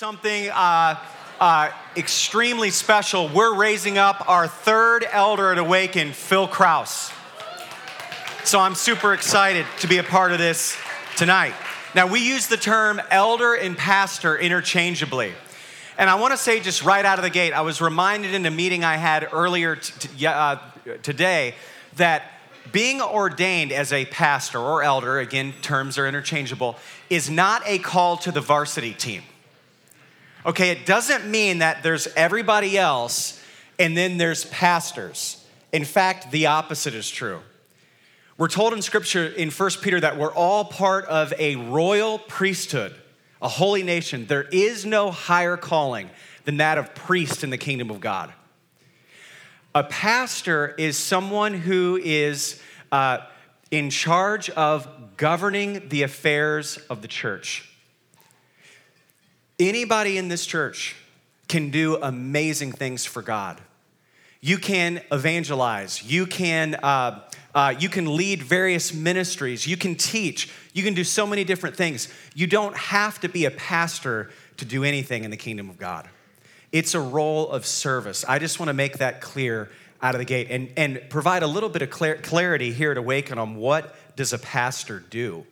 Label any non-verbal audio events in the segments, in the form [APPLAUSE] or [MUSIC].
something uh, uh, extremely special. We're raising up our third elder at Awaken, Phil Kraus. So I'm super excited to be a part of this tonight. Now, we use the term elder and pastor interchangeably. And I want to say just right out of the gate, I was reminded in a meeting I had earlier t- t- uh, today that being ordained as a pastor or elder, again, terms are interchangeable, is not a call to the varsity team. Okay, it doesn't mean that there's everybody else and then there's pastors. In fact, the opposite is true. We're told in scripture in 1 Peter that we're all part of a royal priesthood, a holy nation. There is no higher calling than that of priest in the kingdom of God. A pastor is someone who is uh, in charge of governing the affairs of the church. Anybody in this church can do amazing things for God. You can evangelize. You can, uh, uh, you can lead various ministries. You can teach. You can do so many different things. You don't have to be a pastor to do anything in the kingdom of God. It's a role of service. I just want to make that clear out of the gate and, and provide a little bit of clarity here at Awaken on what does a pastor do.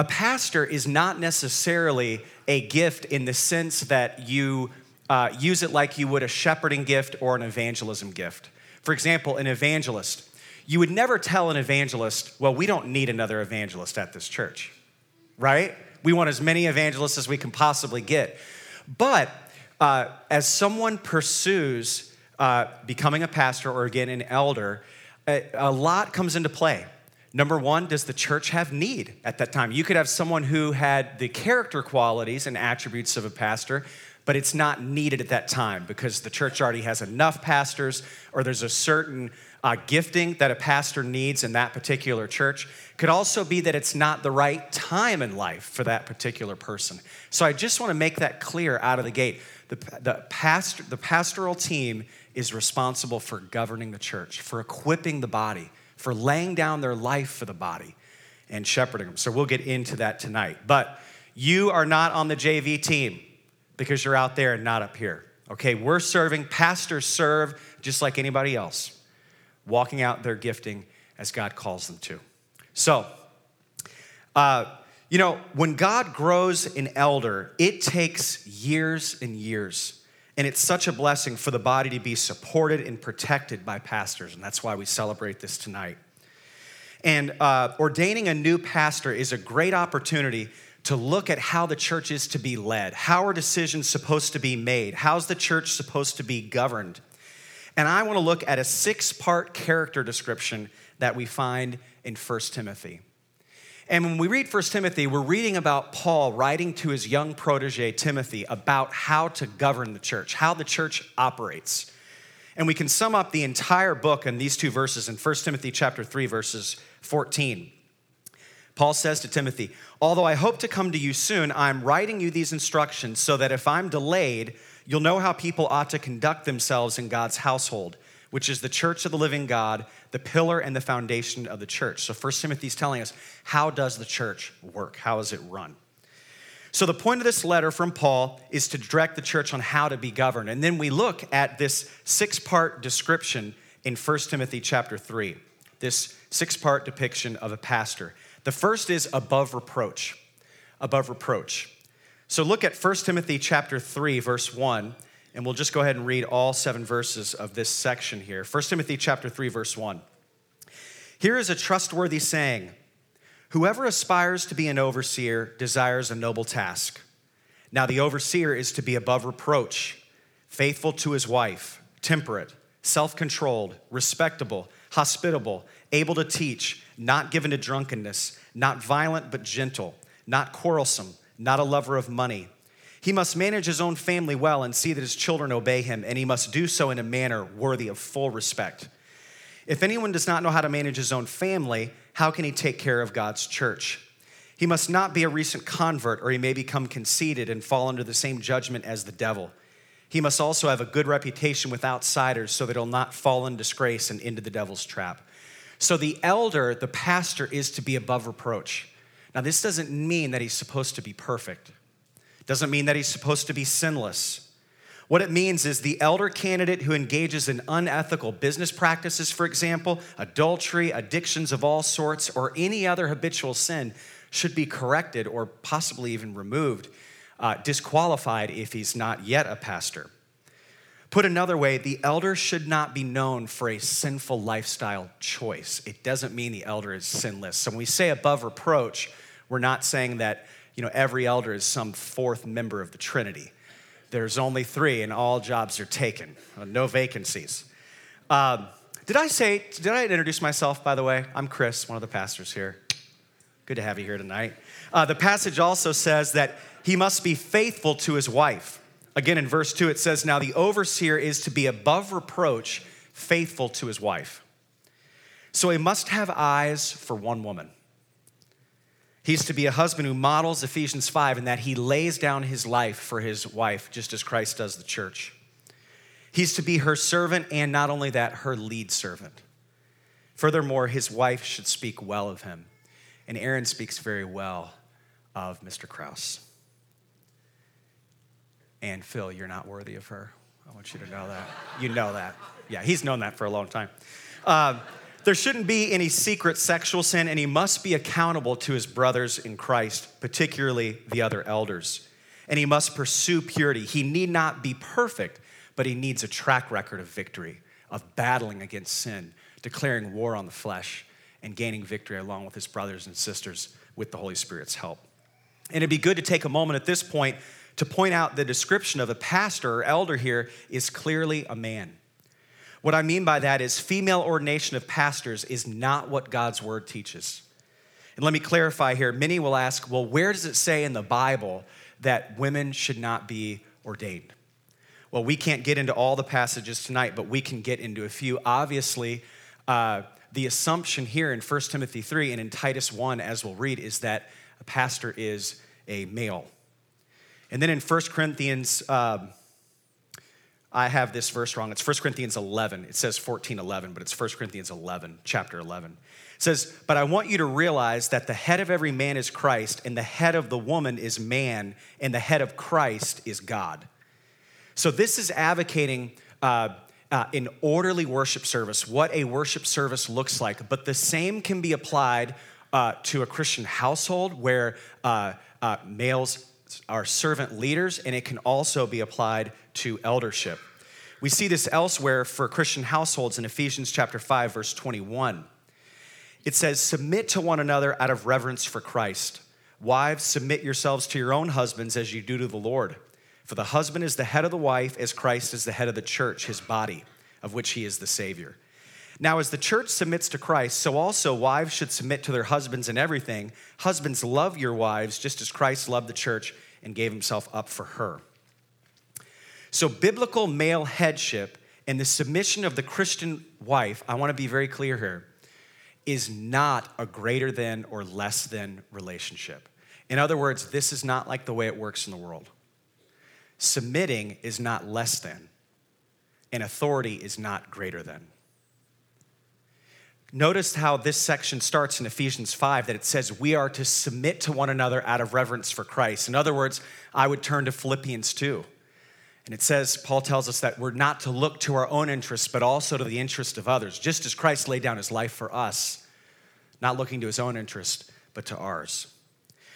A pastor is not necessarily a gift in the sense that you uh, use it like you would a shepherding gift or an evangelism gift. For example, an evangelist. You would never tell an evangelist, well, we don't need another evangelist at this church, right? We want as many evangelists as we can possibly get. But uh, as someone pursues uh, becoming a pastor or again an elder, a, a lot comes into play. Number one, does the church have need at that time? You could have someone who had the character qualities and attributes of a pastor, but it's not needed at that time because the church already has enough pastors, or there's a certain uh, gifting that a pastor needs in that particular church. Could also be that it's not the right time in life for that particular person. So I just want to make that clear out of the gate. The, the, pastor, the pastoral team is responsible for governing the church, for equipping the body for laying down their life for the body and shepherding them. So we'll get into that tonight. But you are not on the JV team because you're out there and not up here. Okay, we're serving, pastors serve just like anybody else, walking out their gifting as God calls them to. So, uh, you know, when God grows an elder, it takes years and years and it's such a blessing for the body to be supported and protected by pastors. And that's why we celebrate this tonight. And uh, ordaining a new pastor is a great opportunity to look at how the church is to be led. How are decisions supposed to be made? How's the church supposed to be governed? And I want to look at a six part character description that we find in 1 Timothy. And when we read 1 Timothy, we're reading about Paul writing to his young protege, Timothy, about how to govern the church, how the church operates. And we can sum up the entire book in these two verses in 1 Timothy chapter 3, verses 14. Paul says to Timothy, Although I hope to come to you soon, I'm writing you these instructions so that if I'm delayed, you'll know how people ought to conduct themselves in God's household, which is the church of the living God the pillar and the foundation of the church. So First Timothy is telling us how does the church work? How is it run? So the point of this letter from Paul is to direct the church on how to be governed. And then we look at this six-part description in First Timothy chapter 3. This six-part depiction of a pastor. The first is above reproach. Above reproach. So look at First Timothy chapter 3 verse 1 and we'll just go ahead and read all seven verses of this section here. 1 Timothy chapter 3 verse 1. Here is a trustworthy saying: Whoever aspires to be an overseer desires a noble task. Now the overseer is to be above reproach, faithful to his wife, temperate, self-controlled, respectable, hospitable, able to teach, not given to drunkenness, not violent but gentle, not quarrelsome, not a lover of money he must manage his own family well and see that his children obey him, and he must do so in a manner worthy of full respect. If anyone does not know how to manage his own family, how can he take care of God's church? He must not be a recent convert, or he may become conceited and fall under the same judgment as the devil. He must also have a good reputation with outsiders so that he'll not fall in disgrace and into the devil's trap. So the elder, the pastor, is to be above reproach. Now, this doesn't mean that he's supposed to be perfect Doesn't mean that he's supposed to be sinless. What it means is the elder candidate who engages in unethical business practices, for example, adultery, addictions of all sorts, or any other habitual sin, should be corrected or possibly even removed, uh, disqualified if he's not yet a pastor. Put another way, the elder should not be known for a sinful lifestyle choice. It doesn't mean the elder is sinless. So when we say above reproach, we're not saying that you know every elder is some fourth member of the Trinity. There's only three, and all jobs are taken. Uh, no vacancies. Um, did I say? Did I introduce myself? By the way, I'm Chris, one of the pastors here. Good to have you here tonight. Uh, the passage also says that he must be faithful to his wife. Again, in verse 2, it says, Now the overseer is to be above reproach, faithful to his wife. So he must have eyes for one woman. He's to be a husband who models Ephesians 5 in that he lays down his life for his wife, just as Christ does the church. He's to be her servant, and not only that, her lead servant. Furthermore, his wife should speak well of him. And Aaron speaks very well of Mr. Kraus. And Phil, you're not worthy of her. I want you to know that. You know that. Yeah, he's known that for a long time. Uh, there shouldn't be any secret sexual sin, and he must be accountable to his brothers in Christ, particularly the other elders. And he must pursue purity. He need not be perfect, but he needs a track record of victory, of battling against sin, declaring war on the flesh, and gaining victory along with his brothers and sisters with the Holy Spirit's help. And it'd be good to take a moment at this point to point out the description of a pastor or elder here is clearly a man. What I mean by that is female ordination of pastors is not what God's word teaches. And let me clarify here. Many will ask, well, where does it say in the Bible that women should not be ordained? Well, we can't get into all the passages tonight, but we can get into a few. Obviously, uh, the assumption here in 1 Timothy 3 and in Titus 1, as we'll read, is that a pastor is a male. And then in 1 Corinthians, um, I have this verse wrong. It's 1 Corinthians 11. It says 14 11, but it's 1 Corinthians 11, chapter 11. It says, But I want you to realize that the head of every man is Christ, and the head of the woman is man, and the head of Christ is God. So this is advocating uh, uh, an orderly worship service, what a worship service looks like. But the same can be applied uh, to a Christian household where uh, uh, males are servant leaders, and it can also be applied to eldership. We see this elsewhere for Christian households in Ephesians chapter 5 verse 21. It says, "Submit to one another out of reverence for Christ. Wives, submit yourselves to your own husbands as you do to the Lord. For the husband is the head of the wife as Christ is the head of the church, his body, of which he is the savior." Now, as the church submits to Christ, so also wives should submit to their husbands in everything. Husbands, love your wives just as Christ loved the church and gave himself up for her. So, biblical male headship and the submission of the Christian wife, I want to be very clear here, is not a greater than or less than relationship. In other words, this is not like the way it works in the world. Submitting is not less than, and authority is not greater than. Notice how this section starts in Ephesians 5 that it says we are to submit to one another out of reverence for Christ. In other words, I would turn to Philippians 2. And it says, Paul tells us that we're not to look to our own interests, but also to the interest of others, just as Christ laid down his life for us, not looking to his own interest, but to ours.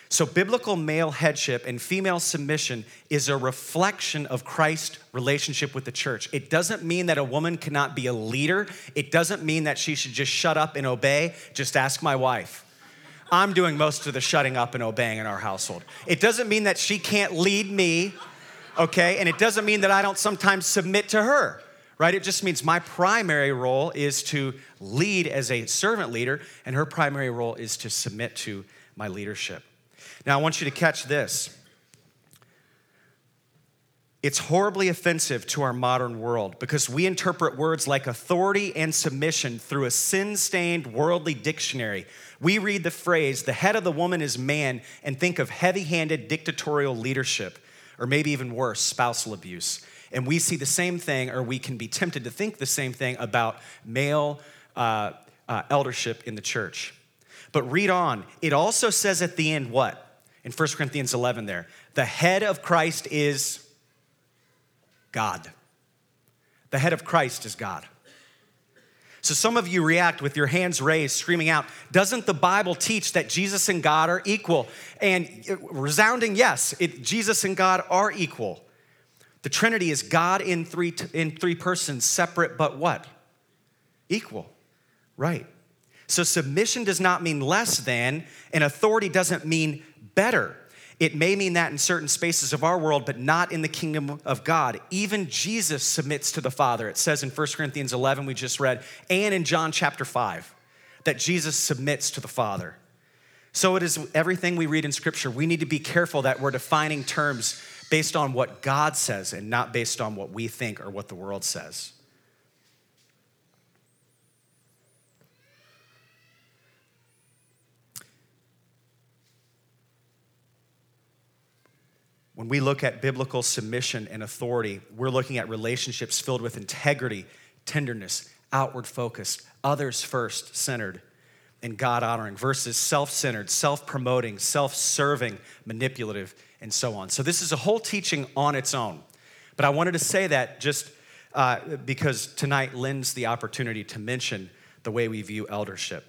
So, biblical male headship and female submission is a reflection of Christ's relationship with the church. It doesn't mean that a woman cannot be a leader. It doesn't mean that she should just shut up and obey. Just ask my wife. I'm doing most of the shutting up and obeying in our household. It doesn't mean that she can't lead me, okay? And it doesn't mean that I don't sometimes submit to her, right? It just means my primary role is to lead as a servant leader, and her primary role is to submit to my leadership. Now, I want you to catch this. It's horribly offensive to our modern world because we interpret words like authority and submission through a sin stained worldly dictionary. We read the phrase, the head of the woman is man, and think of heavy handed dictatorial leadership, or maybe even worse, spousal abuse. And we see the same thing, or we can be tempted to think the same thing about male uh, uh, eldership in the church. But read on. It also says at the end what? In 1 Corinthians 11 there. The head of Christ is God. The head of Christ is God. So some of you react with your hands raised, screaming out, Doesn't the Bible teach that Jesus and God are equal? And uh, resounding yes, it, Jesus and God are equal. The Trinity is God in three, in three persons, separate but what? Equal. Right. So submission does not mean less than, and authority doesn't mean better. It may mean that in certain spaces of our world, but not in the kingdom of God. Even Jesus submits to the Father. It says in 1 Corinthians 11, we just read, and in John chapter 5, that Jesus submits to the Father. So it is everything we read in Scripture. We need to be careful that we're defining terms based on what God says and not based on what we think or what the world says. When we look at biblical submission and authority, we're looking at relationships filled with integrity, tenderness, outward focused, others first centered, and God honoring versus self centered, self promoting, self serving, manipulative, and so on. So, this is a whole teaching on its own. But I wanted to say that just uh, because tonight lends the opportunity to mention the way we view eldership.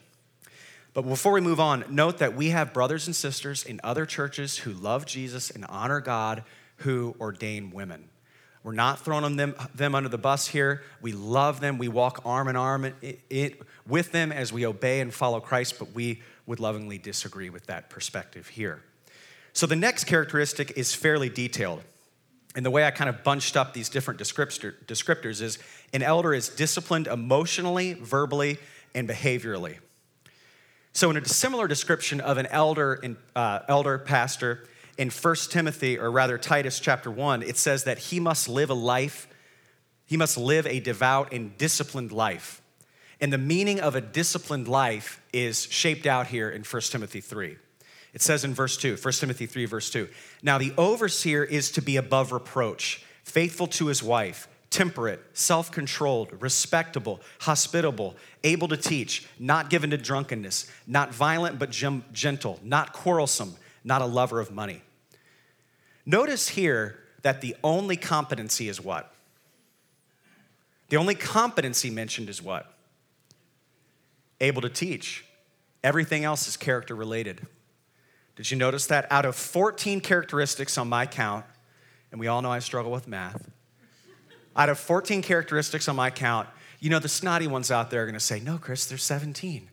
But before we move on, note that we have brothers and sisters in other churches who love Jesus and honor God who ordain women. We're not throwing them, them under the bus here. We love them. We walk arm in arm it, it, with them as we obey and follow Christ, but we would lovingly disagree with that perspective here. So the next characteristic is fairly detailed. And the way I kind of bunched up these different descriptors is an elder is disciplined emotionally, verbally, and behaviorally. So, in a similar description of an elder, in, uh, elder pastor in 1 Timothy, or rather Titus chapter 1, it says that he must live a life, he must live a devout and disciplined life. And the meaning of a disciplined life is shaped out here in 1 Timothy 3. It says in verse 2, 1 Timothy 3, verse 2. Now, the overseer is to be above reproach, faithful to his wife temperate, self controlled, respectable, hospitable, able to teach, not given to drunkenness, not violent but gentle, not quarrelsome, not a lover of money. Notice here that the only competency is what? The only competency mentioned is what? Able to teach. Everything else is character related. Did you notice that? Out of 14 characteristics on my count, and we all know I struggle with math, out of 14 characteristics on my count, you know, the snotty ones out there are gonna say, no, Chris, there's 17.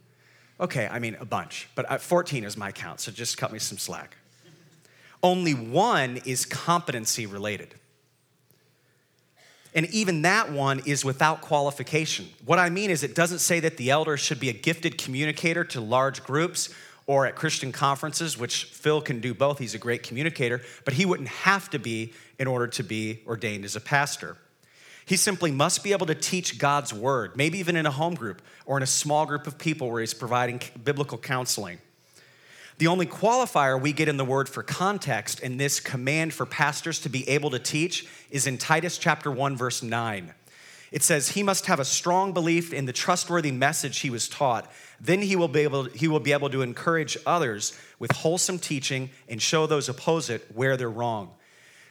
Okay, I mean, a bunch, but uh, 14 is my count, so just cut me some slack. Only one is competency related. And even that one is without qualification. What I mean is, it doesn't say that the elder should be a gifted communicator to large groups or at Christian conferences, which Phil can do both. He's a great communicator, but he wouldn't have to be in order to be ordained as a pastor. He simply must be able to teach God's word, maybe even in a home group or in a small group of people where he's providing biblical counseling. The only qualifier we get in the word for context in this command for pastors to be able to teach is in Titus chapter 1 verse 9. It says he must have a strong belief in the trustworthy message he was taught. Then he will be able he will be able to encourage others with wholesome teaching and show those oppose it where they're wrong.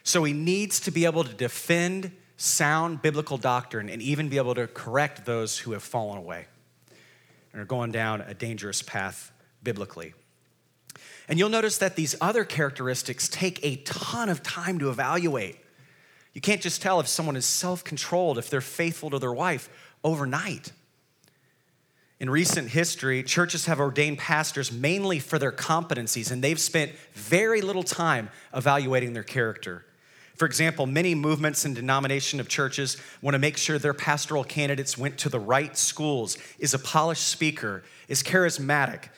So he needs to be able to defend sound biblical doctrine and even be able to correct those who have fallen away and are going down a dangerous path biblically. And you'll notice that these other characteristics take a ton of time to evaluate. You can't just tell if someone is self controlled, if they're faithful to their wife overnight. In recent history, churches have ordained pastors mainly for their competencies, and they've spent very little time evaluating their character. For example, many movements and denomination of churches want to make sure their pastoral candidates went to the right schools, is a polished speaker, is charismatic,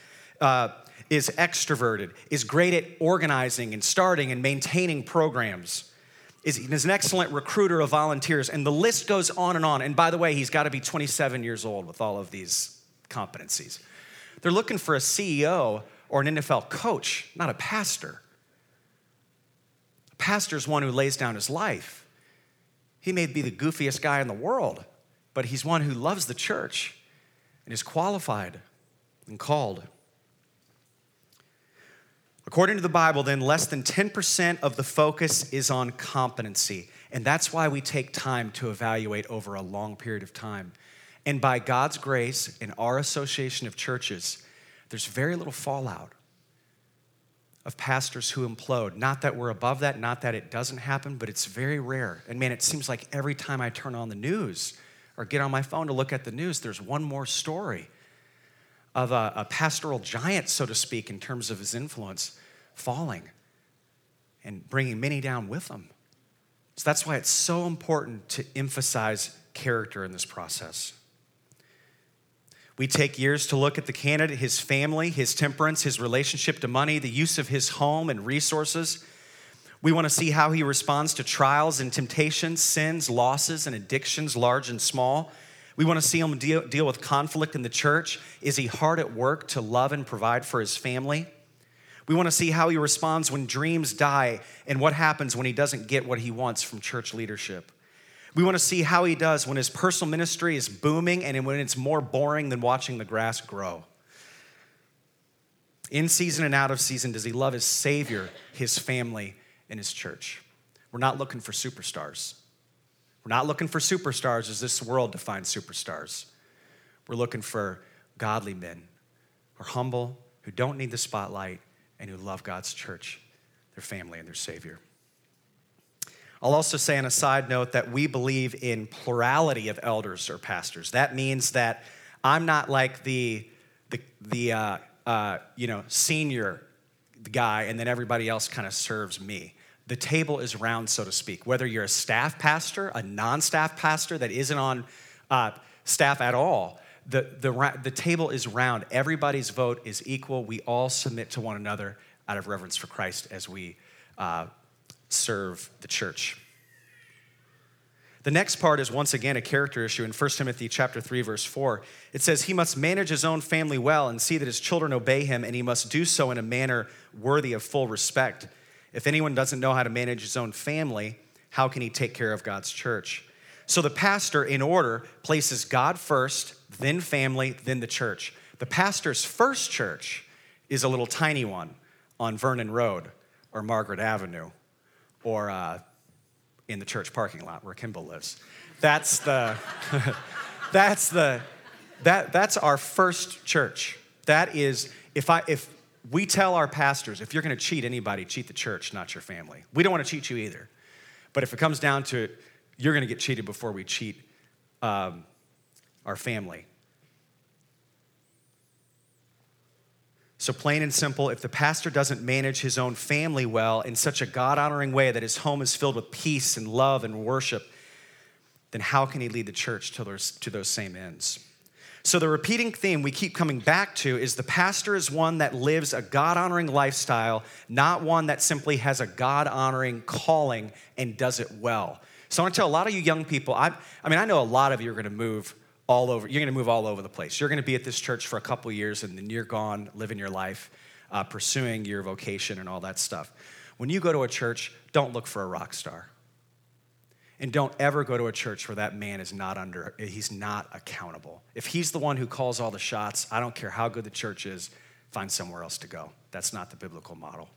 uh, is extroverted, is great at organizing and starting and maintaining programs, is, is an excellent recruiter of volunteers, and the list goes on and on. And by the way, he's got to be 27 years old with all of these competencies. They're looking for a CEO or an NFL coach, not a pastor pastor is one who lays down his life. He may be the goofiest guy in the world, but he's one who loves the church and is qualified and called. According to the Bible, then, less than 10% of the focus is on competency. And that's why we take time to evaluate over a long period of time. And by God's grace, in our association of churches, there's very little fallout of pastors who implode. Not that we're above that, not that it doesn't happen, but it's very rare. And man, it seems like every time I turn on the news or get on my phone to look at the news, there's one more story of a, a pastoral giant, so to speak, in terms of his influence, falling and bringing many down with him. So that's why it's so important to emphasize character in this process. We take years to look at the candidate, his family, his temperance, his relationship to money, the use of his home and resources. We want to see how he responds to trials and temptations, sins, losses, and addictions, large and small. We want to see him deal, deal with conflict in the church. Is he hard at work to love and provide for his family? We want to see how he responds when dreams die and what happens when he doesn't get what he wants from church leadership. We want to see how he does when his personal ministry is booming and when it's more boring than watching the grass grow. In season and out of season, does he love his Savior, his family, and his church? We're not looking for superstars. We're not looking for superstars as this world defines superstars. We're looking for godly men who are humble, who don't need the spotlight, and who love God's church, their family, and their Savior. I'll also say on a side note that we believe in plurality of elders or pastors. That means that I'm not like the, the, the uh, uh, you know, senior guy and then everybody else kind of serves me the table is round, so to speak. Whether you're a staff pastor, a non staff pastor that isn't on uh, staff at all, the, the, the table is round. Everybody's vote is equal. We all submit to one another out of reverence for Christ as we uh, serve the church. The next part is once again a character issue in 1 Timothy chapter 3 verse 4. It says he must manage his own family well and see that his children obey him and he must do so in a manner worthy of full respect. If anyone doesn't know how to manage his own family, how can he take care of God's church? So the pastor, in order, places God first, then family, then the church. The pastor's first church is a little tiny one on Vernon Road or Margaret Avenue or uh, in the church parking lot where Kimball lives. That's the, [LAUGHS] that's the, that, that's our first church. That is, if I, if we tell our pastors if you're going to cheat anybody, cheat the church, not your family. We don't want to cheat you either. But if it comes down to it, you're going to get cheated before we cheat um, our family. So, plain and simple, if the pastor doesn't manage his own family well in such a God honoring way that his home is filled with peace and love and worship, then how can he lead the church to those, to those same ends? So, the repeating theme we keep coming back to is the pastor is one that lives a God honoring lifestyle, not one that simply has a God honoring calling and does it well. So, I want to tell a lot of you young people, I, I mean, I know a lot of you are going to move all over, you're going to move all over the place. You're going to be at this church for a couple years and then you're gone living your life, uh, pursuing your vocation and all that stuff. When you go to a church, don't look for a rock star. And don't ever go to a church where that man is not under, he's not accountable. If he's the one who calls all the shots, I don't care how good the church is, find somewhere else to go. That's not the biblical model.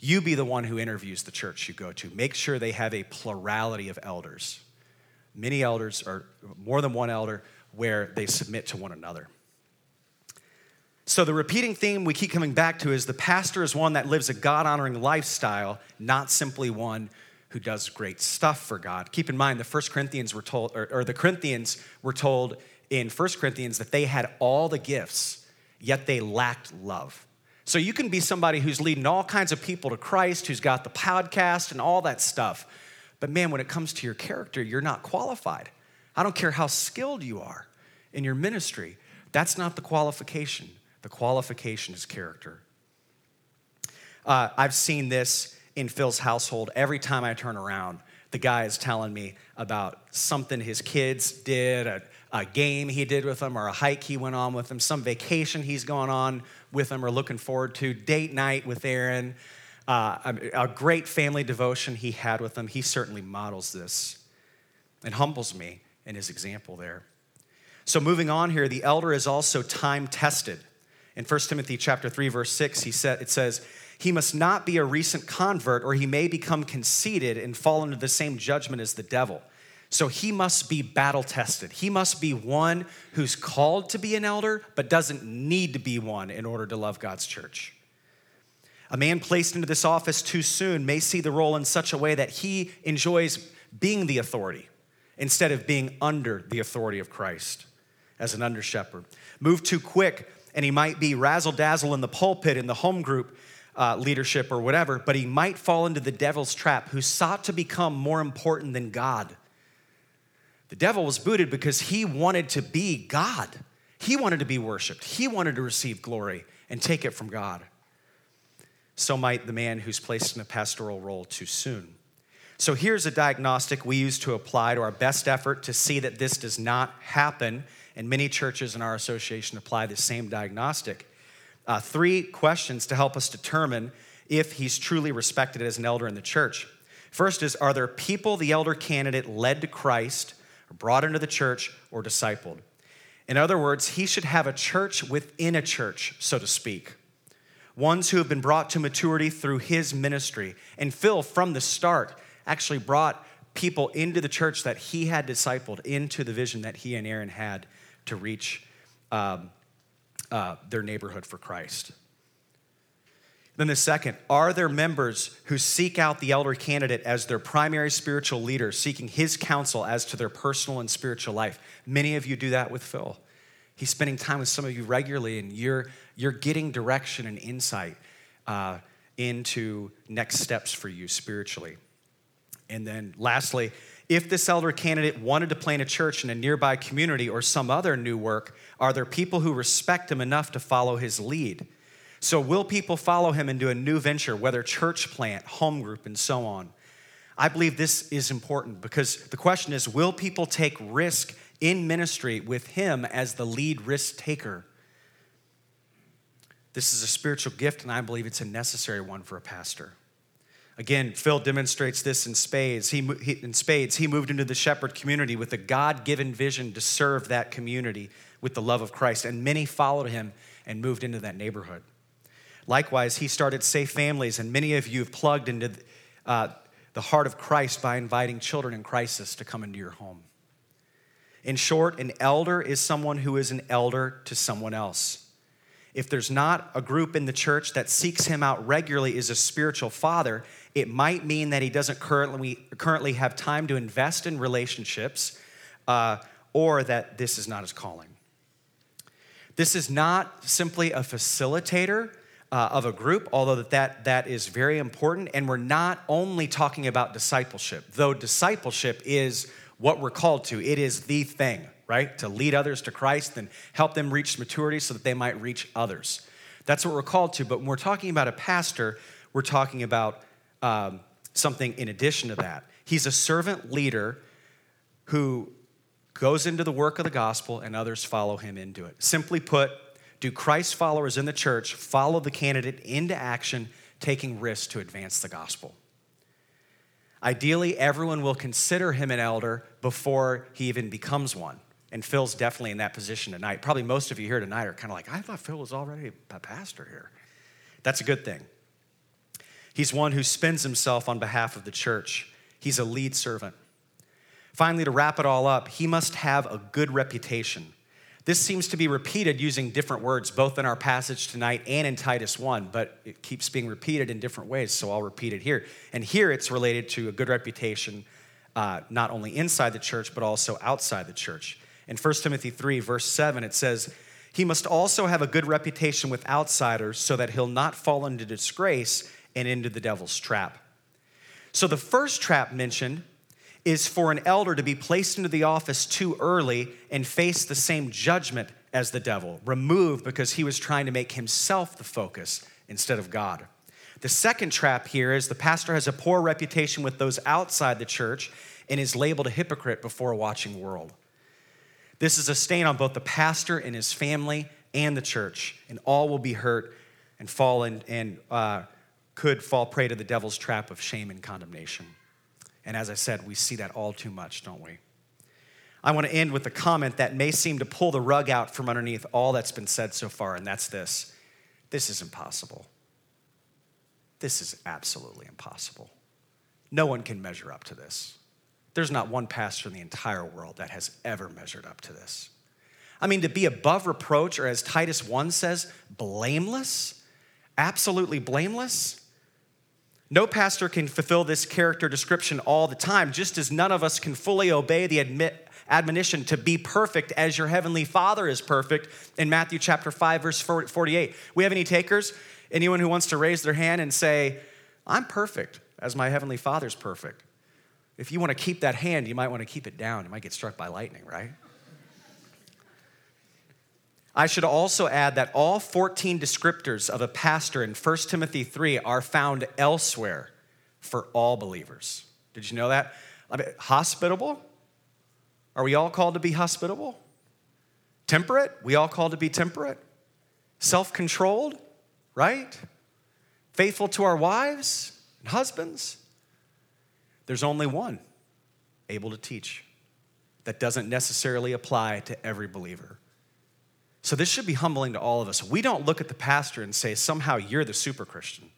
You be the one who interviews the church you go to. Make sure they have a plurality of elders. Many elders, or more than one elder, where they submit to one another. So, the repeating theme we keep coming back to is the pastor is one that lives a God honoring lifestyle, not simply one who does great stuff for God. Keep in mind, the First Corinthians were told, or, or the Corinthians were told in First Corinthians that they had all the gifts, yet they lacked love. So you can be somebody who's leading all kinds of people to Christ, who's got the podcast and all that stuff. But man, when it comes to your character, you're not qualified. I don't care how skilled you are in your ministry. That's not the qualification. The qualification is character. Uh, I've seen this in Phil's household, every time I turn around, the guy is telling me about something his kids did, a, a, game he did with them, or a hike he went on with them, some vacation he's gone on with them or looking forward to, date night with Aaron, uh, a, great family devotion he had with them. He certainly models this and humbles me in his example there. So moving on here, the elder is also time tested. In 1 Timothy chapter 3, verse 6, he said, it says, He must not be a recent convert, or he may become conceited and fall into the same judgment as the devil. So he must be battle tested. He must be one who's called to be an elder, but doesn't need to be one in order to love God's church. A man placed into this office too soon may see the role in such a way that he enjoys being the authority instead of being under the authority of Christ as an under shepherd. Move too quick, and he might be razzle dazzle in the pulpit, in the home group uh, leadership, or whatever, but he might fall into the devil's trap who sought to become more important than God the devil was booted because he wanted to be God. He wanted to be worshiped. He wanted to receive glory and take it from God. So might the man who's placed in a pastoral role too soon. So here's a diagnostic we use to apply to our best effort to see that this does not happen. And many churches in our association apply the same diagnostic. Uh, three questions to help us determine if he's truly respected as an elder in the church. First is Are there people the elder candidate led to Christ brought into the church, or discipled. In other words, he should have a church within a church, so to speak. Ones who have been brought to maturity through his ministry. And Phil, from the start, actually brought people into the church that he had discipled, into the vision that he and Aaron had to reach um, uh, their neighborhood for Christ. Then the second, are there members who seek out the elder candidate as their primary spiritual leader, seeking his counsel as to their personal and spiritual life? Many of you do that with Phil. He's spending time with some of you regularly, and you're, you're getting direction and insight uh, into next steps for you spiritually. And then lastly, if this elder candidate wanted to plant a church in a nearby community or some other new work, are there people who respect him enough to follow his lead? So, will people follow him into a new venture, whether church plant, home group, and so on? I believe this is important because the question is will people take risk in ministry with him as the lead risk taker? This is a spiritual gift, and I believe it's a necessary one for a pastor. Again, Phil demonstrates this in spades. He, he, in spades, he moved into the shepherd community with a God given vision to serve that community with the love of Christ, and many followed him and moved into that neighborhood. Likewise, he started Safe Families, and many of you have plugged into uh, the heart of Christ by inviting children in crisis to come into your home. In short, an elder is someone who is an elder to someone else. If there's not a group in the church that seeks him out regularly as a spiritual father, it might mean that he doesn't currently, currently have time to invest in relationships uh, or that this is not his calling. This is not simply a facilitator uh, of a group, although that, that that is very important. And we're not only talking about discipleship, though discipleship is what we're called to. It is the thing, right? To lead others to Christ and help them reach maturity so that they might reach others. That's what we're called to. But when we're talking about a pastor, we're talking about um, something in addition to that. He's a servant leader who goes into the work of the gospel and others follow him into it. Simply put, do Christ followers in the church follow the candidate into action, taking risks to advance the gospel? Ideally, everyone will consider him an elder before he even becomes one. And Phil's definitely in that position tonight. Probably most of you here tonight are kind of like, I thought Phil was already a pastor here. That's a good thing. He's one who spends himself on behalf of the church, he's a lead servant. Finally, to wrap it all up, he must have a good reputation. This seems to be repeated using different words, both in our passage tonight and in Titus 1, but it keeps being repeated in different ways, so I'll repeat it here. And here it's related to a good reputation, uh, not only inside the church, but also outside the church. In 1 Timothy 3, verse 7, it says, He must also have a good reputation with outsiders so that he'll not fall into disgrace and into the devil's trap. So the first trap mentioned is for an elder to be placed into the office too early and face the same judgment as the devil, removed because he was trying to make himself the focus instead of God. The second trap here is the pastor has a poor reputation with those outside the church and is labeled a hypocrite before a watching world. This is a stain on both the pastor and his family and the church, and all will be hurt and fall and uh, could fall prey to the devil's trap of shame and condemnation. And as I said, we see that all too much, don't we? I want to end with a comment that may seem to pull the rug out from underneath all that's been said so far, and that's this this is impossible. this is absolutely impossible. No one can measure up to this. There's not one pastor in the entire world that has ever measured up to this. I mean, to be above reproach, or as Titus 1 says, blameless, absolutely blameless. No pastor can fulfill this character description all the time, just as none of us can fully obey the admit, admonition to be perfect as your heavenly Father is perfect in Matthew chapter 5, verse 48. We have any takers? Anyone who wants to raise their hand and say, I'm perfect as my heavenly Father's perfect. If you want to keep that hand, you might want to keep it down. You might get struck by lightning, right? I should also add that all 14 descriptors of a pastor in 1 Timothy 3 are found elsewhere for all believers. Did you know that? I mean, hospitable? Are we all called to be hospitable? Temperate? We all called to be temperate? Self controlled? Right? Faithful to our wives and husbands? There's only one able to teach. That doesn't necessarily apply to every believer. So this should be humbling to all of us. We don't look at the pastor and say, somehow you're the super Christian.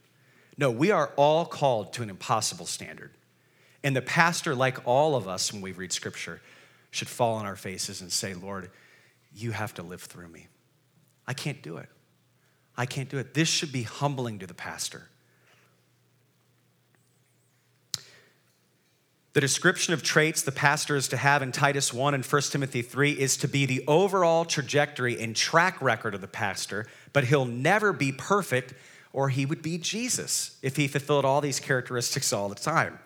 No, we are all called to an impossible standard. And the pastor, like all of us when we read scripture, should fall on our faces and say, Lord, you have to live through me. I can't do it. I can't do it. This should be humbling to the pastor. The description of traits the pastor is to have in Titus 1 and 1 Timothy 3 is to be the overall trajectory and track record of the pastor, but he'll never be perfect or he would be Jesus if he fulfilled all these characteristics all the time.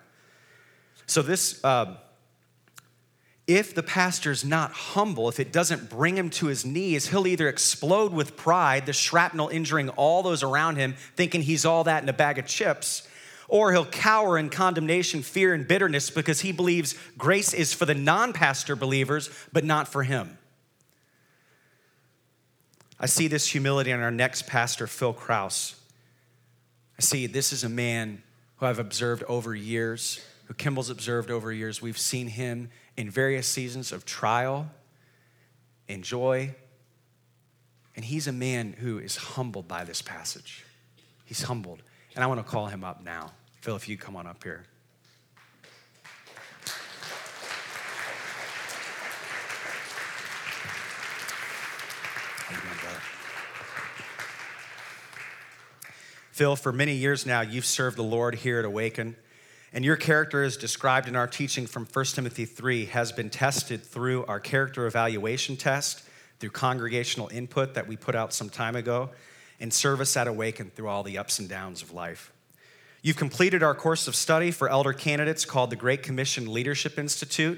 So, this, uh, if the pastor's not humble, if it doesn't bring him to his knees, he'll either explode with pride, the shrapnel injuring all those around him, thinking he's all that in a bag of chips, or he'll cower in condemnation, fear, and bitterness because he believes grace is for the non pastor believers, but not for him. I see this humility in our next pastor, Phil Kraus. I see this is a man who I've observed over years, who Kimball's observed over years. We've seen him in various seasons of trial and joy. And he's a man who is humbled by this passage. He's humbled. And I want to call him up now. Phil, if you come on up here. Phil, for many years now, you've served the Lord here at Awaken, and your character, as described in our teaching from 1 Timothy 3, has been tested through our character evaluation test, through congregational input that we put out some time ago, and service at Awaken through all the ups and downs of life. You've completed our course of study for elder candidates called the Great Commission Leadership Institute.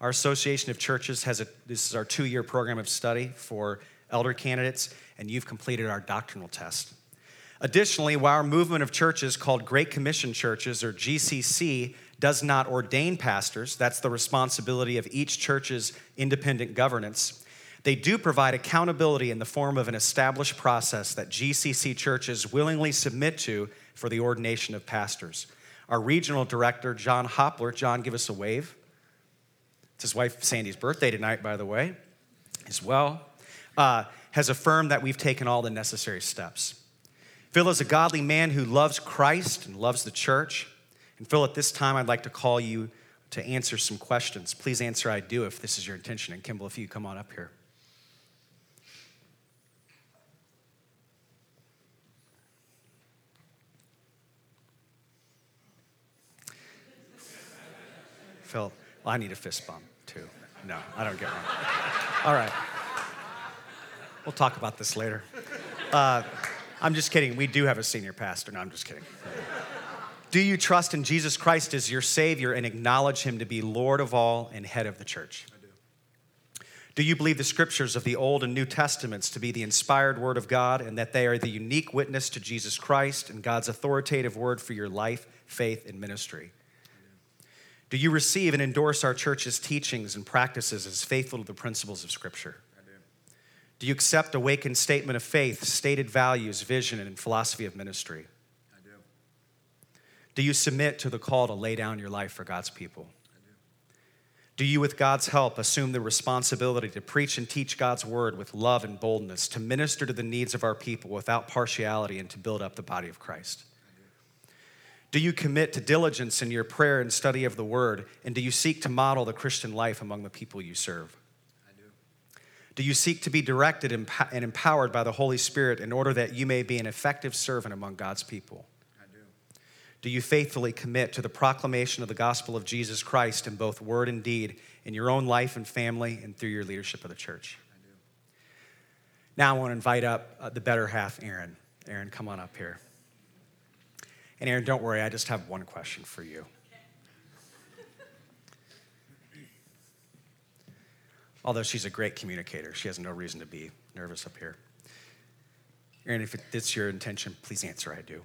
Our Association of Churches has a, this is our two year program of study for elder candidates, and you've completed our doctrinal test. Additionally, while our movement of churches called Great Commission Churches, or GCC, does not ordain pastors, that's the responsibility of each church's independent governance. They do provide accountability in the form of an established process that GCC churches willingly submit to for the ordination of pastors. Our regional director, John Hopler, John, give us a wave. It's his wife Sandy's birthday tonight, by the way, as well, uh, has affirmed that we've taken all the necessary steps. Phil is a godly man who loves Christ and loves the church. And Phil, at this time, I'd like to call you to answer some questions. Please answer I do if this is your intention. And Kimball, if you come on up here. Phil, well, I need a fist bump too. No, I don't get one. All right. We'll talk about this later. Uh, I'm just kidding. We do have a senior pastor. No, I'm just kidding. Do you trust in Jesus Christ as your Savior and acknowledge Him to be Lord of all and head of the church? I do. Do you believe the scriptures of the Old and New Testaments to be the inspired Word of God and that they are the unique witness to Jesus Christ and God's authoritative word for your life, faith, and ministry? Do you receive and endorse our church's teachings and practices as faithful to the principles of Scripture? I do. Do you accept Awaken's statement of faith, stated values, vision, and philosophy of ministry? I do. Do you submit to the call to lay down your life for God's people? I do. Do you, with God's help, assume the responsibility to preach and teach God's word with love and boldness, to minister to the needs of our people without partiality, and to build up the body of Christ? Do you commit to diligence in your prayer and study of the word? And do you seek to model the Christian life among the people you serve? I do. Do you seek to be directed and empowered by the Holy Spirit in order that you may be an effective servant among God's people? I do. Do you faithfully commit to the proclamation of the gospel of Jesus Christ in both word and deed in your own life and family and through your leadership of the church? I do. Now I want to invite up uh, the better half, Aaron. Aaron, come on up here. And Aaron, don't worry, I just have one question for you. Although she's a great communicator, she has no reason to be nervous up here. Aaron, if it's your intention, please answer I do.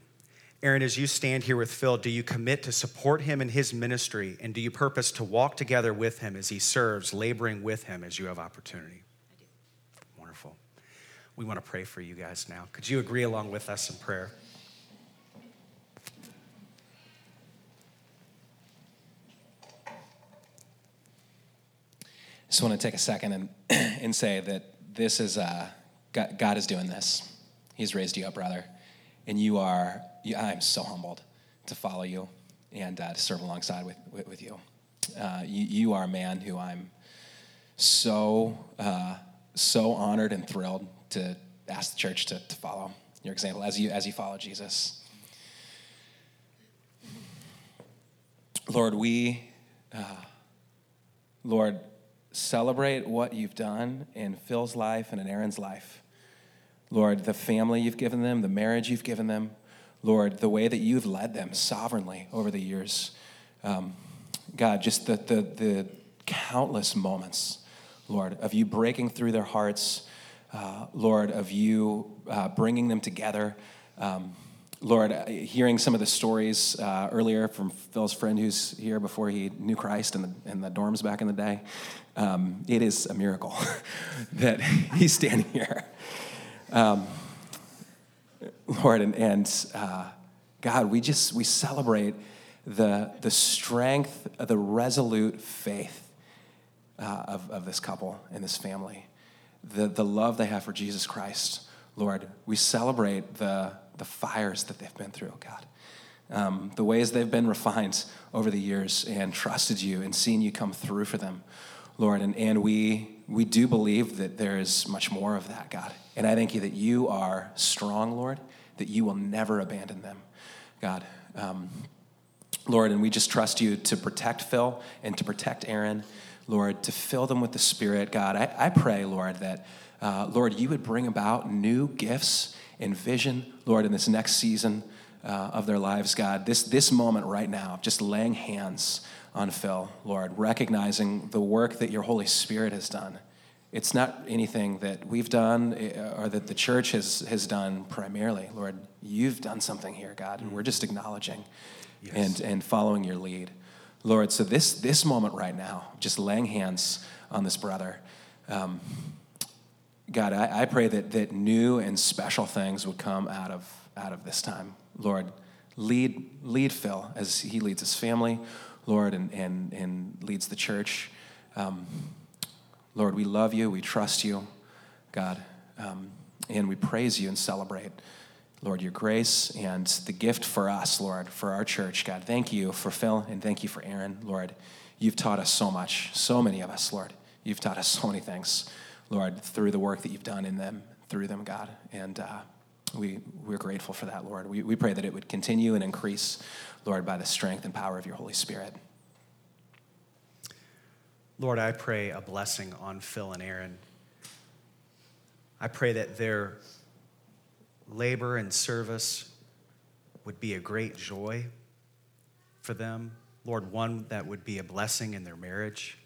Aaron, as you stand here with Phil, do you commit to support him in his ministry and do you purpose to walk together with him as he serves, laboring with him as you have opportunity? I do. Wonderful. We want to pray for you guys now. Could you agree along with us in prayer? Just want to take a second and, [CLEARS THROAT] and say that this is, uh, God, God, is doing this. He's raised you up, brother. And you are, you, I'm so humbled to follow you and uh, to serve alongside with, with, with you. Uh, you. you. are a man who I'm so, uh, so honored and thrilled to ask the church to, to follow your example as you, as you follow Jesus. Lord, we, uh, Lord, celebrate what you've done in Phil's life and in Aaron's life. Lord, the family you've given them, the marriage you've given them, Lord, the way that you've led them sovereignly over the years. Um, God, just the, the, the, countless moments, Lord, of you breaking through their hearts, uh, Lord, of you uh, bringing them together. Um, Lord, uh, hearing some of the stories uh, earlier from Phil's friend who's here before he knew Christ in the, in the dorms back in the day, um, it is a miracle [LAUGHS] that [LAUGHS] he's standing here. Um, Lord, and, and uh, God, we just, we celebrate the, the strength, the resolute faith uh, of, of this couple and this family, the, the love they have for Jesus Christ. Lord, we celebrate the, the fires that they've been through, God. Um, the ways they've been refined over the years and trusted you and seen you come through for them, Lord. And, and we, we do believe that there is much more of that, God. And I thank you that you are strong, Lord, that you will never abandon them, God. Um, Lord, and we just trust you to protect Phil and to protect Aaron, Lord, to fill them with the Spirit, God. I, I pray, Lord, that, uh, Lord, you would bring about new gifts and vision, Lord, in this next season uh, of their lives, God. This, this moment right now, just laying hands on Phil, Lord, recognizing the work that your Holy Spirit has done. It's not anything that we've done eh, or that the church has, has done primarily. Lord, you've done something here, God, and we're just acknowledging yes. and, and following your lead. Lord, so this, this moment right now, just laying hands on this brother, um, God, I, I pray that, that new and special things would come out of, out of this time. Lord, lead, lead Phil as he leads his family, Lord, and, and, and leads the church. Um, Lord, we love you, we trust you, God, um, and we praise you and celebrate, Lord, your grace and the gift for us, Lord, for our church. God, thank you for Phil and thank you for Aaron, Lord. You've taught us so much, so many of us, Lord. You've taught us so many things. Lord, through the work that you've done in them, through them, God. And uh, we, we're grateful for that, Lord. We, we pray that it would continue and increase, Lord, by the strength and power of your Holy Spirit. Lord, I pray a blessing on Phil and Aaron. I pray that their labor and service would be a great joy for them. Lord, one that would be a blessing in their marriage,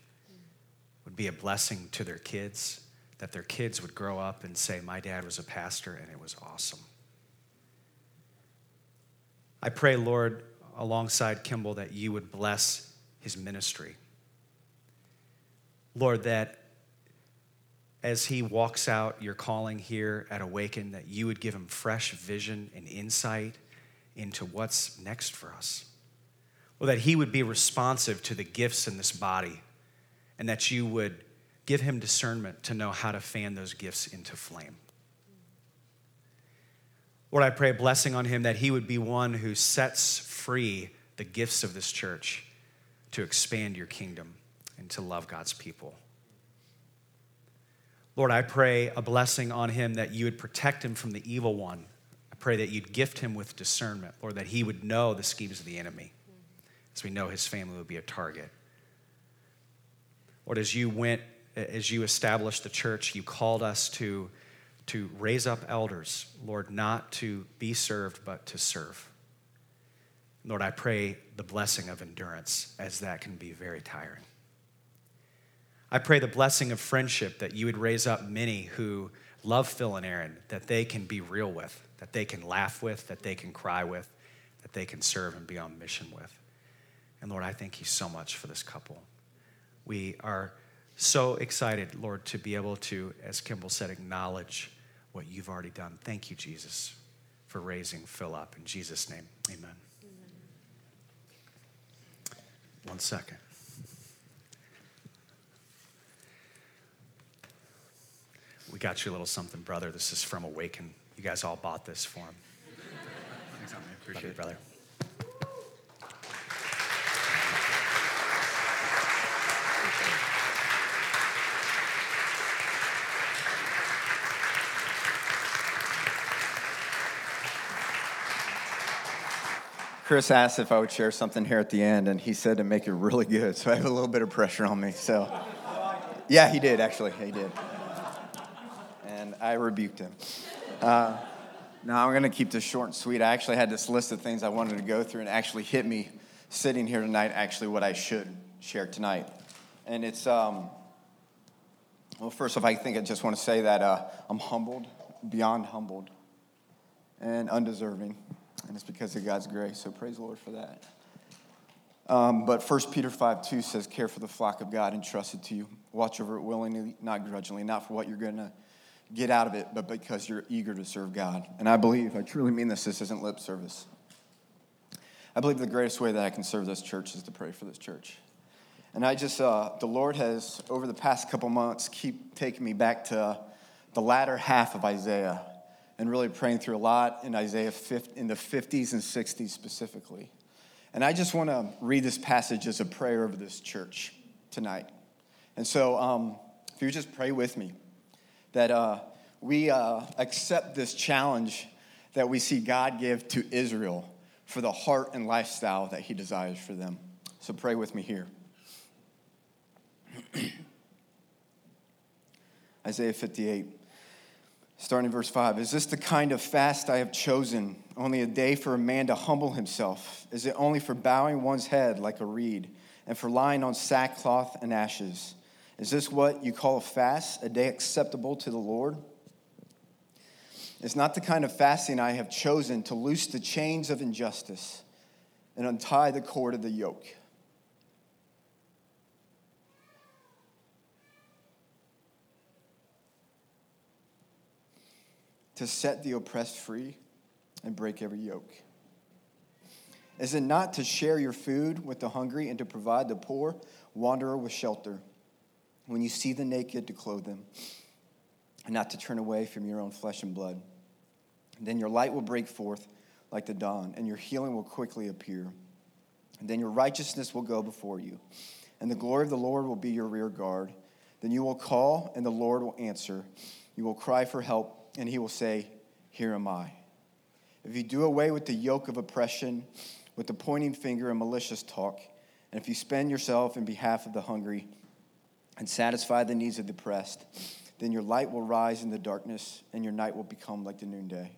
would be a blessing to their kids that their kids would grow up and say, My dad was a pastor and it was awesome. I pray, Lord, alongside Kimball, that you would bless his ministry. Lord, that as he walks out your calling here at Awaken, that you would give him fresh vision and insight into what's next for us. Or that he would be responsive to the gifts in this body, and that you would Give him discernment to know how to fan those gifts into flame. Lord, I pray a blessing on him that he would be one who sets free the gifts of this church to expand your kingdom and to love God's people. Lord, I pray a blessing on him that you would protect him from the evil one. I pray that you'd gift him with discernment, Lord, that he would know the schemes of the enemy, as we know his family would be a target. Lord, as you went, as you established the church, you called us to, to raise up elders, Lord, not to be served, but to serve. Lord, I pray the blessing of endurance, as that can be very tiring. I pray the blessing of friendship that you would raise up many who love Phil and Aaron, that they can be real with, that they can laugh with, that they can cry with, that they can serve and be on mission with. And Lord, I thank you so much for this couple. We are so excited, Lord, to be able to, as Kimball said, acknowledge what you've already done. Thank you, Jesus, for raising Phil up. In Jesus' name, amen. One second. We got you a little something, brother. This is from Awaken. You guys all bought this for him. [LAUGHS] Thanks, Tommy. Appreciate Love you, it. brother. Chris asked if I would share something here at the end, and he said to make it really good. So I have a little bit of pressure on me. So, yeah, he did actually. He did, and I rebuked him. Uh, now I'm going to keep this short and sweet. I actually had this list of things I wanted to go through, and actually hit me sitting here tonight. Actually, what I should share tonight, and it's um, well, first off, I think I just want to say that uh, I'm humbled, beyond humbled, and undeserving and it's because of God's grace. So praise the Lord for that. Um, but 1 Peter 5 2 says, Care for the flock of God entrusted to you. Watch over it willingly, not grudgingly, not for what you're going to get out of it, but because you're eager to serve God. And I believe, I truly mean this, this isn't lip service. I believe the greatest way that I can serve this church is to pray for this church. And I just, uh, the Lord has, over the past couple months, keep taking me back to the latter half of Isaiah and really praying through a lot in Isaiah 50, in the 50s and 60s specifically. And I just want to read this passage as a prayer over this church tonight. And so, um, if you just pray with me, that uh, we uh, accept this challenge that we see God give to Israel for the heart and lifestyle that He desires for them. So, pray with me here. [CLEARS THROAT] Isaiah 58. Starting in verse 5 Is this the kind of fast I have chosen? Only a day for a man to humble himself? Is it only for bowing one's head like a reed and for lying on sackcloth and ashes? Is this what you call a fast, a day acceptable to the Lord? It's not the kind of fasting I have chosen to loose the chains of injustice and untie the cord of the yoke. To set the oppressed free and break every yoke? Is it not to share your food with the hungry and to provide the poor wanderer with shelter? When you see the naked, to clothe them, and not to turn away from your own flesh and blood. Then your light will break forth like the dawn, and your healing will quickly appear. And then your righteousness will go before you, and the glory of the Lord will be your rear guard. Then you will call, and the Lord will answer. You will cry for help and he will say, Here am I. If you do away with the yoke of oppression, with the pointing finger and malicious talk, and if you spend yourself in behalf of the hungry and satisfy the needs of the oppressed, then your light will rise in the darkness and your night will become like the noonday.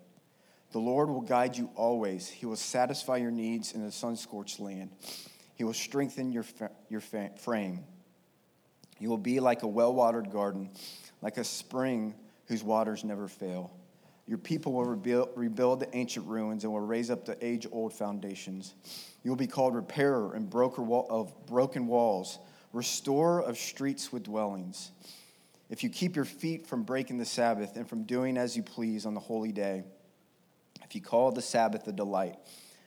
The Lord will guide you always. He will satisfy your needs in the sun scorched land. He will strengthen your, your frame. You will be like a well watered garden, like a spring whose waters never fail. Your people will rebuild, the ancient ruins and will raise up the age old foundations. You will be called repairer and broker of broken walls, restorer of streets with dwellings. If you keep your feet from breaking the Sabbath and from doing as you please on the holy day, if you call the Sabbath a delight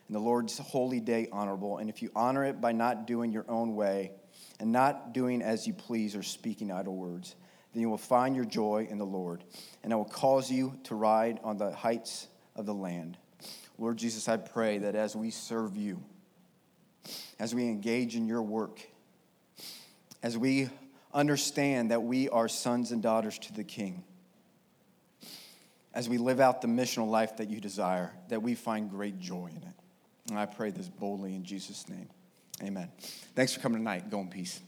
and the Lord's holy day honorable, and if you honor it by not doing your own way and not doing as you please or speaking idle words, then you will find your joy in the Lord. And I will cause you to ride on the heights of the land. Lord Jesus, I pray that as we serve you, as we engage in your work, as we understand that we are sons and daughters to the King, as we live out the missional life that you desire, that we find great joy in it. And I pray this boldly in Jesus' name. Amen. Thanks for coming tonight. Go in peace.